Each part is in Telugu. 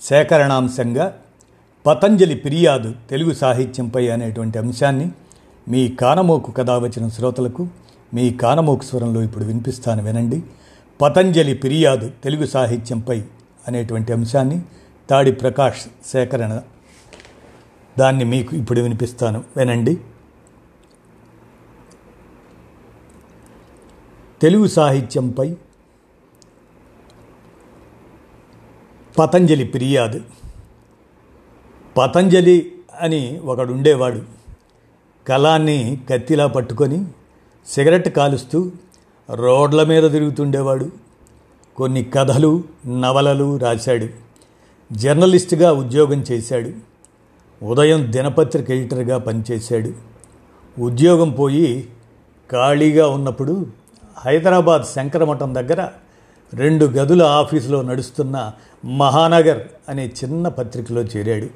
సేకరణాంశంగా పతంజలి ఫిర్యాదు తెలుగు సాహిత్యంపై అనేటువంటి అంశాన్ని మీ కానమోకు కథ వచ్చిన శ్రోతలకు మీ కానమోకు స్వరంలో ఇప్పుడు వినిపిస్తాను వినండి. పతంజలి ఫిర్యాదు తెలుగు సాహిత్యంపై అనేటువంటి అంశాన్ని తాడి ప్రకాష్ సేకరణ దాన్ని మీకు ఇప్పుడు వినిపిస్తాను వినండి. తెలుగు సాహిత్యంపై పతంజలి ఫిర్యాదు. పతంజలి అని ఒకడు ఉండేవాడు కళాన్ని కత్తిలా పట్టుకొని సిగరెట్ కాలుస్తూ రోడ్ల మీద తిరుగుతుండేవాడు. కొన్ని కథలు నవలలు రాశాడు. జర్నలిస్ట్గా ఉద్యోగం చేశాడు. ఉదయం దినపత్రిక ఎడిటర్గా పనిచేశాడు. ఉద్యోగం పోయి ఖాళీగా ఉన్నప్పుడు హైదరాబాద్ శంకరమఠం దగ్గర రెండు గదుల ఆఫీసులో నడుస్తున్న మహానగర్ అనే చిన్న పత్రికలో చేరాడు.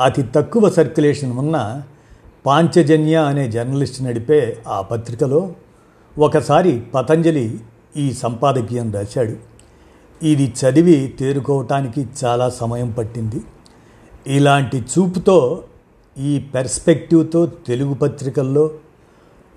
అతి తక్కువ సర్క్యులేషన్ ఉన్న పాంచజన్య అనే జర్నలిస్ట్ నడిపే ఆ పత్రికలో ఒకసారి పతంజలి ఈ సంపాదకీయం రాశాడు. ఇది చదివి తేరుకోవటానికి చాలా సమయం పట్టింది. ఇలాంటి చూపుతో ఈ పెర్స్పెక్టివ్తో తెలుగు పత్రికల్లో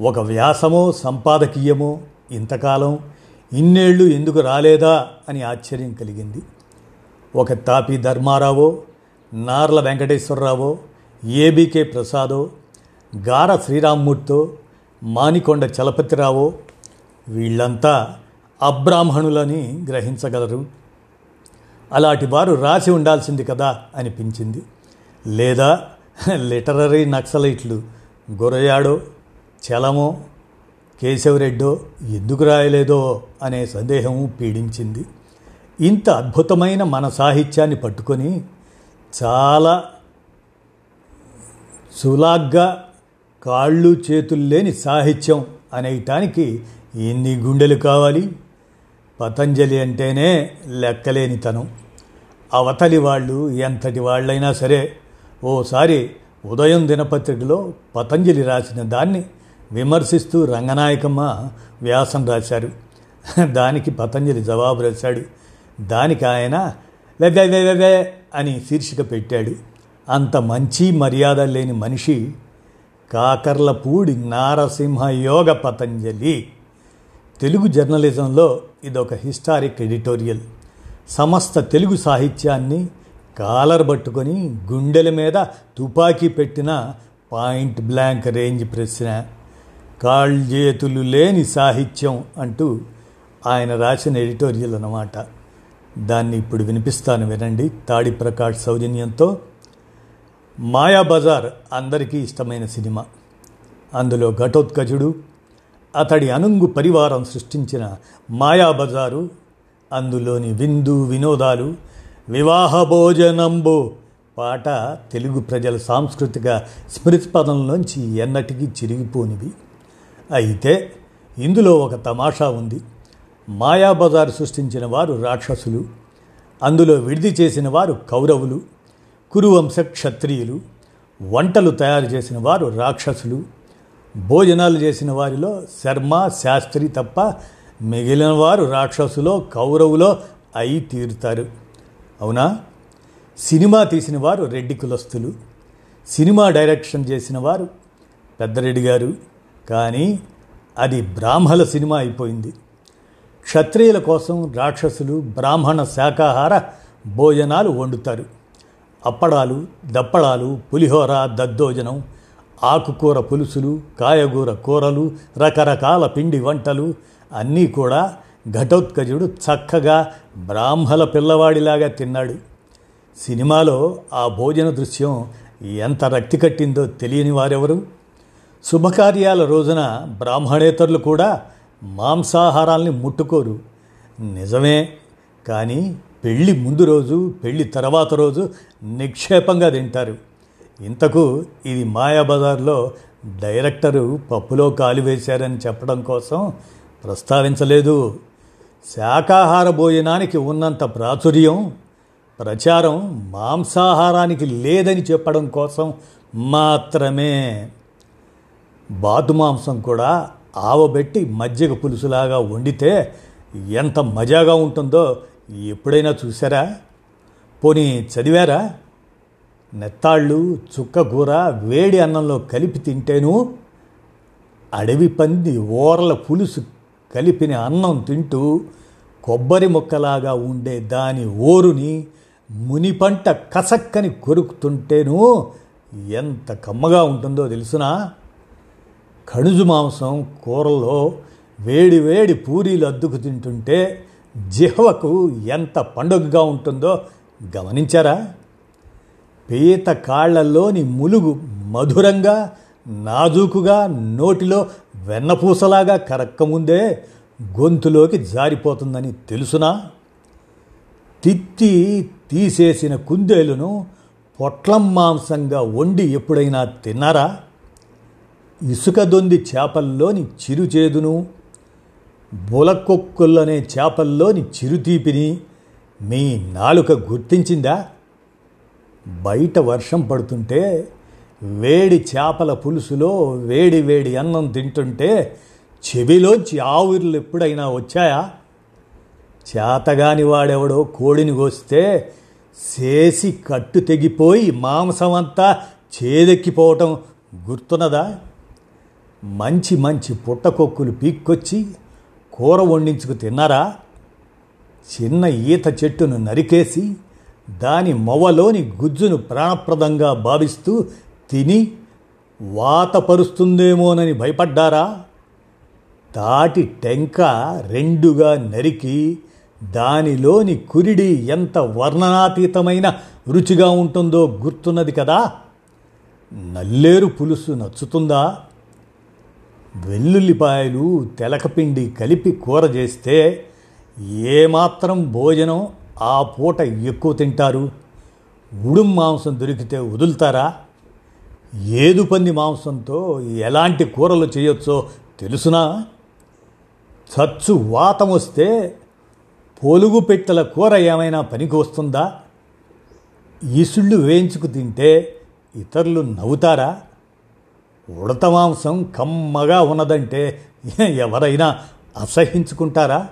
ఒక వ్యాసమో సంపాదకీయమో ఇంతకాలం ఇన్నేళ్ళు ఎందుకు రాలేదా అని ఆశ్చర్యం కలిగింది. ఒక తాపి ధర్మారావో నార్ల వెంకటేశ్వరరావో ఏబీకే ప్రసాదో గార శ్రీరామ్మూర్తో మానికొండ చలపతిరావో వీళ్ళంతా అబ్రాహ్మణులని గ్రహించగలరు. అలాంటి వారు రాసి ఉండాల్సింది కదా అనిపించింది లేదా లిటరరీ నక్సలైట్లు గురయాడో చలమో కేశవరెడ్డో ఎందుకు రాయలేదో అనే సందేహం పీడించింది. ఇంత అద్భుతమైన మన సాహిత్యాన్ని పట్టుకొని చాలా సులాగ్గా కాళ్ళు చేతులు లేని సాహిత్యం అనేయటానికి ఎన్ని గుండెలు కావాలి? పతంజలి అంటేనే లెక్కలేనితనం. అవతలి వాళ్ళు ఎంతటి వాళ్ళైనా సరే ఓసారి ఉదయం దినపత్రికలో పతంజలి రాసిన దాన్ని విమర్శిస్తూ రంగనాయకమ్మ వ్యాసం రాశారు. దానికి పతంజలి జవాబు రాశాడు. దానికి ఆయన లే అని శీర్షిక పెట్టాడు. అంత మంచి మర్యాద లేని మనిషి కాకర్లపూడి నారసింహ యోగ పతంజలి. తెలుగు జర్నలిజంలో ఇదొక హిస్టారిక్ ఎడిటోరియల్. సమస్త తెలుగు సాహిత్యాన్ని కాలర్ పట్టుకొని గుండెల మీద తుపాకీ పెట్టిన పాయింట్ బ్లాంక్ రేంజ్ ప్రశ్న. కాళ్ళేతులు లేని సాహిత్యం అంటూ ఆయన రాసిన ఎడిటోరియల్ అన్నమాట. దాన్ని ఇప్పుడు వినిపిస్తాను వినండి. తాడి ప్రకాష్ సౌజన్యంతో మాయాబజార్ అందరికీ ఇష్టమైన సినిమా. అందులో ఘటోత్కజుడు అతడి అనుంగు పరివారం సృష్టించిన మాయాబజారు అందులోని విందు వినోదాలు వివాహ భోజనంబు పాట తెలుగు ప్రజల సాంస్కృతిక స్మృతిపదంలోంచి ఎన్నటికీ చిరిగిపోనివి. అయితే ఇందులో ఒక తమాషా ఉంది. మాయాబజార్ సృష్టించిన వారు రాక్షసులు. అందులో విడిది చేసిన వారు కౌరవులు. కురువంశ క్షత్రియులు. వంటలు తయారు చేసిన వారు రాక్షసులు. భోజనాలు చేసిన వారిలో శర్మ శాస్త్రి తప్ప మిగిలిన వారు రాక్షసులో కౌరవులో అయి తీరుతారు. అవునా? సినిమా తీసిన వారు రెడ్డి కులస్తులు. సినిమా డైరెక్షన్ చేసిన వారు పెద్దరెడ్డి గారు. కానీ అది బ్రాహ్మణ సినిమా అయిపోయింది. క్షత్రియుల కోసం రాక్షసులు బ్రాహ్మణ శాకాహార భోజనాలు వండుతారు. అప్పడాలు దప్పడాలు పులిహోర దద్దోజనం ఆకుకూర పులుసులు కాయగూర కూరలు రకరకాల పిండి వంటలు అన్నీ కూడా ఘటోత్కజుడు చక్కగా బ్రాహ్మల పిల్లవాడిలాగా తిన్నాడు. సినిమాలో ఆ భోజన దృశ్యం ఎంత రక్తి కట్టిందో తెలియని వారెవరు? శుభకార్యాల రోజున బ్రాహ్మణేతరులు కూడా మాంసాహారాల్ని ముట్టుకోరు. నిజమే కానీ పెళ్ళి ముందు రోజు పెళ్ళి తర్వాత రోజు నిక్షేపంగా తింటారు. ఇంతకు ఇది మాయాబజార్లో డైరెక్టరు పప్పులో కాలు వేశారని చెప్పడం కోసం ప్రస్తావించలేదు. శాకాహార భోజనానికి ఉన్నంత ప్రాచుర్యం ప్రచారం మాంసాహారానికి లేదని చెప్పడం కోసం మాత్రమే. బాతు మాంసం కూడా ఆవబెట్టి మజ్జిగ పులుసులాగా వండితే ఎంత మజాగా ఉంటుందో ఎప్పుడైనా చూసారా పోనీ చదివారా? నెత్తాళ్ళు చుక్కకూర వేడి అన్నంలో కలిపి తింటేను అడవి పంది ఓరల పులుసు కలిపిన అన్నం తింటూ కొబ్బరి ముక్కలాగా ఉండే దాని ఓరుని మునిపంట కసక్కని కొరుకుతుంటేను ఎంత కమ్మగా ఉంటుందో తెలుసునా? కణుజు మాంసం కూరల్లో వేడి వేడి పూరీలు అద్దుకు తింటుంటే జిహ్వకు ఎంత పండుగగా ఉంటుందో గమనించారా? పీత కాళ్ళలోని ములుగు మధురంగా నాజూకుగా నోటిలో వెన్నపూసలాగా కరక్కముందే గొంతులోకి జారిపోతుందని తెలుసునా? తిత్తి తీసేసిన కుందేలును పొట్లం మాంసంగా వండి ఎప్పుడైనా తిన్నారా? ఇసుక దొంది చేపల్లోని చిరుచేదును బులకొక్కులనే చేపల్లోని చిరుతీపిని మీ నాలుక గుర్తించిందా? బయట వర్షం పడుతుంటే వేడి చేపల పులుసులో వేడి వేడి అన్నం తింటుంటే చెవిలోంచి ఆవిర్లు ఎప్పుడైనా వచ్చాయా? చేతగాని వాడెవడో కోడిని కోస్తే చేసి కట్టు తెగిపోయి మాంసమంతా చేదెక్కిపోవటం గుర్తున్నదా? మంచి మంచి పుట్టకొక్కులు పీక్కొచ్చి కూర వండించుకు తిన్నారా? చిన్న ఈత చెట్టును నరికేసి దాని మొవలోని గుజ్జును ప్రాణప్రదంగా భావిస్తూ తిని వాతపరుస్తుందేమోనని భయపడ్డారా? తాటి టెంక రెండుగా నరికి దానిలోని కురిడి ఎంత వర్ణనాతీతమైన రుచిగా ఉంటుందో గుర్తున్నది కదా? నల్లేరు పులుసు నచ్చుతుందా? వెల్లుల్లిపాయలు తెలకపిండి కలిపి కూర చేస్తే ఏమాత్రం భోజనం ఆ పూట ఎక్కువ తింటారు? ఉడుం మాంసం దొరికితే వదులుతారా? ఏదు పంది మాంసంతో ఎలాంటి కూరలు చేయొచ్చో తెలుసునా? చచ్చు వాతం వస్తే పొలుగు పెట్టెల కూర ఏమైనా పనికి వస్తుందా? ఈసుళ్ళు వేయించుకు తింటే ఇతరులు నవ్వుతారా? ఉడత మాంసం కమ్మగా ఉన్నదంటే ఎవరైనా అసహించుకుంటారా?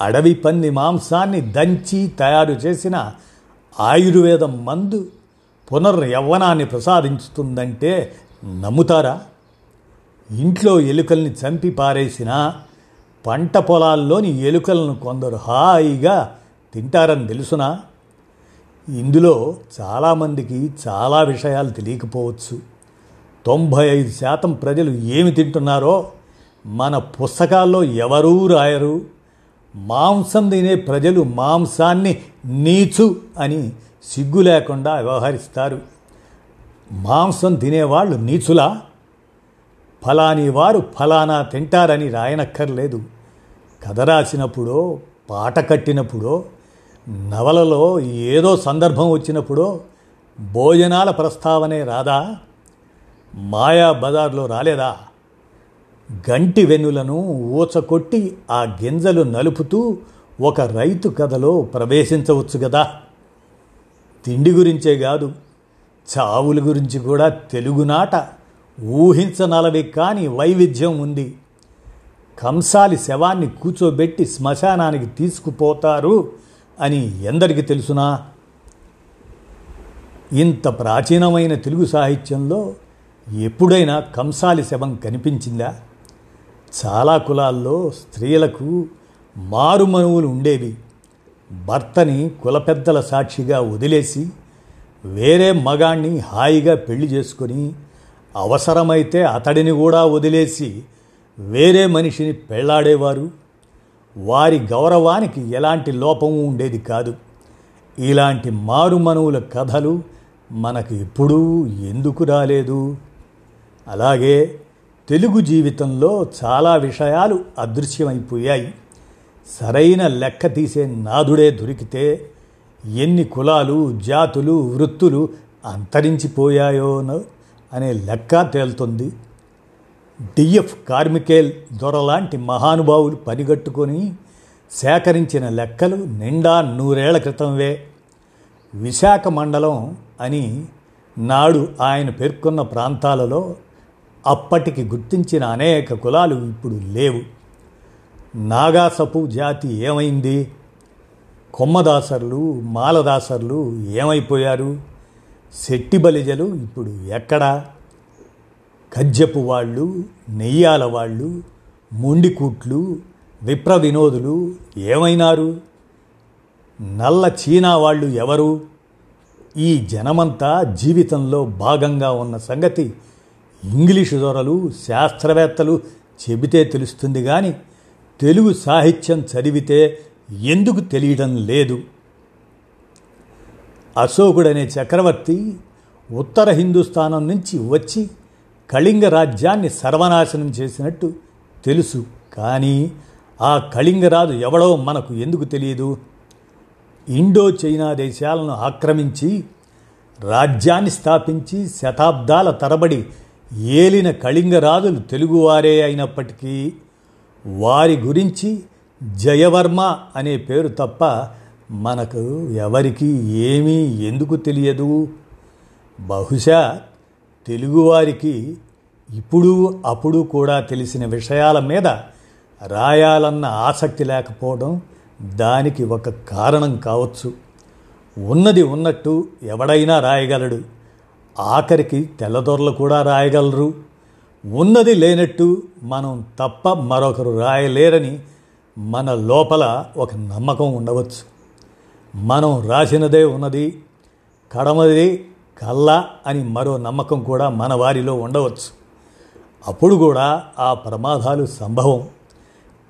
అడవి పంది మాంసాన్ని దంచి తయారు చేసిన ఆయుర్వేదం మందు పునర్యవ్వనాన్ని ప్రసాదించుతుందంటే నమ్ముతారా? ఇంట్లో ఎలుకల్ని చంపి పారేసిన పంట పొలాల్లోని ఎలుకలను కొందరు హాయిగా తింటారని తెలుసునా? ఇందులో చాలామందికి చాలా విషయాలు తెలియకపోవచ్చు. తొంభై ఐదు శాతం ప్రజలు ఏమి తింటున్నారో మన పుస్తకాల్లో ఎవరూ రాయరు. మాంసం తినే ప్రజలు మాంసాన్ని నీచు అని సిగ్గు లేకుండా వ్యవహరిస్తారు. మాంసం తినేవాళ్ళు నీచులా? ఫలాని వారు ఫలానా తింటారని రాయనక్కర్లేదు. కథ రాసినప్పుడో పాట కట్టినప్పుడో నవలలో ఏదో సందర్భం వచ్చినప్పుడో భోజనాల ప్రస్తావనే రాదా? మాయా బజార్లో రాలేదా? గంటి వెన్నులను ఊచకొట్టి ఆ గింజలు నలుపుతూ ఒక రైతు కథలో ప్రవేశించవచ్చు కదా తిండి గురించే కాదు చావుల గురించి కూడా తెలుగునాట ఊహించనలవి కాని వైవిధ్యం ఉంది. కంసాలి శవాన్ని కూర్చోబెట్టి శ్మశానానికి తీసుకుపోతారు అని ఎందరికి తెలుసునా? ఇంత ప్రాచీనమైన తెలుగు సాహిత్యంలో ఎప్పుడైనా కంసాలి శవం కనిపించిందా? చాలా కులాల్లో స్త్రీలకు మారుమనువులు ఉండేవి. భర్తని కులపెద్దల సాక్షిగా వదిలేసి వేరే మగాణ్ణి హాయిగా పెళ్ళి చేసుకొని అవసరమైతే అతడిని కూడా వదిలేసి వేరే మనిషిని పెళ్ళాడేవారు. వారి గౌరవానికి ఎలాంటి లోపము ఉండేది కాదు. ఇలాంటి మారుమనువుల కథలు మనకు ఎప్పుడూ ఎందుకు రాలేదు? అలాగే తెలుగు జీవితంలో చాలా విషయాలు అదృశ్యమైపోయాయి. సరైన లెక్క తీసే నాదుడే దొరికితే ఎన్ని కులాలు జాతులు వృత్తులు అంతరించిపోయాయోనో అనే లెక్క తేలుతుంది. డిఎఫ్ కార్మికేల్ దొరలాంటి మహానుభావులు పనిగట్టుకొని సేకరించిన లెక్కలు నిండా నూరేళ్ళ క్రితంవే విశాఖ మండలం అని నాడు ఆయన పేర్కొన్న ప్రాంతాలలో అప్పటికి గుర్తించిన అనేక కులాలు ఇప్పుడు లేవు. నాగాసపు జాతి ఏమైంది? కొమ్మదాసర్లు మాలదాసర్లు ఏమైపోయారు? శెట్టి బలిజలు ఇప్పుడు ఎక్కడా? కజ్జపు వాళ్ళు నెయ్యాల వాళ్ళు మొండికూట్లు విప్ర వినోదులు ఏమైనారు? నల్ల చీనా వాళ్ళు ఎవరు? ఈ జనమంతా జీవితంలో భాగంగా ఉన్న సంగతి ఇంగ్లీషు దొరలు శాస్త్రవేత్తలు చెబితే తెలుస్తుంది కానీ తెలుగు సాహిత్యం చదివితే ఎందుకు తెలియడం లేదు? అశోకుడనే చక్రవర్తి ఉత్తర హిందుస్థానం నుంచి వచ్చి కళింగ రాజ్యాన్ని సర్వనాశనం చేసినట్టు తెలుసు. కానీ ఆ కళింగరాజు ఎవడో మనకు ఎందుకు తెలియదు? ఇండో చైనా దేశాలను ఆక్రమించి రాజ్యాన్ని స్థాపించి శతాబ్దాల తరబడి ఏలిన కళింగరాజులు తెలుగువారే అయినప్పటికీ వారి గురించి జయవర్మ అనే పేరు తప్ప మనకు ఎవరికి ఏమీ ఎందుకు తెలియదు. బహుశా తెలుగువారికి ఇప్పుడు అప్పుడు కూడా తెలిసిన విషయాల మీద రాయాలన్న ఆసక్తి లేకపోవడం దానికి ఒక కారణం కావచ్చు. ఉన్నది ఉన్నట్టు ఎవడైనా రాయగలడు. ఆఖరికి తెల్లదొరలు కూడా రాయగలరు. ఉన్నది లేనట్టు మనం తప్ప మరొకరు రాయలేరని మన లోపల ఒక నమ్మకం ఉండవచ్చు. మనం రాసినదే ఉన్నది కడమది కళ్ళ అని మరో నమ్మకం కూడా మన వారిలో ఉండవచ్చు. అప్పుడు కూడా ఆ ప్రమాదాలు సంభవం.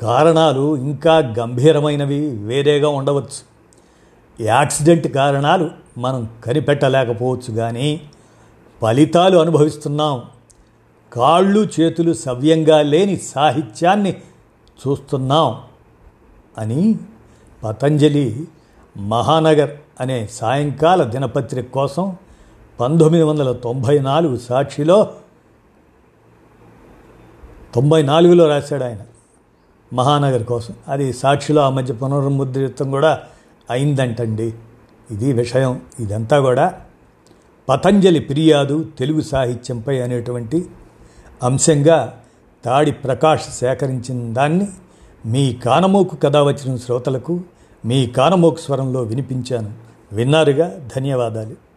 కారణాలు ఇంకా గంభీరమైనవి వేరేగా ఉండవచ్చు. యాక్సిడెంట్ కారణాలు మనం కనిపెట్టలేకపోవచ్చు కానీ ఫలితాలు అనుభవిస్తున్నాం. కాళ్ళు చేతులు సవ్యంగా లేని సాహిత్యాన్ని చూస్తున్నాం అని పతంజలి మహానగర్ అనే సాయంకాల దినపత్రిక కోసం పంతొమ్మిది వందల తొంభై నాలుగు సాక్షిలో తొంభై నాలుగులో రాశాడు ఆయన మహానగర్ కోసం. అది సాక్షిలో ఆ మధ్య పునర్ముద్రితం కూడా అయిందంటండి. ఇది విషయం. ఇదంతా కూడా పతంజలి ఫిర్యాదు తెలుగు సాహిత్యంపై అనేటువంటి అంశంగా తాడి ప్రకాష్ సేకరించిన దాన్ని మీ కానమోకు కథ వచ్చిన శ్రోతలకు మీ కానమోకు స్వరంలో వినిపించాను. విన్నారుగా? ధన్యవాదాలు.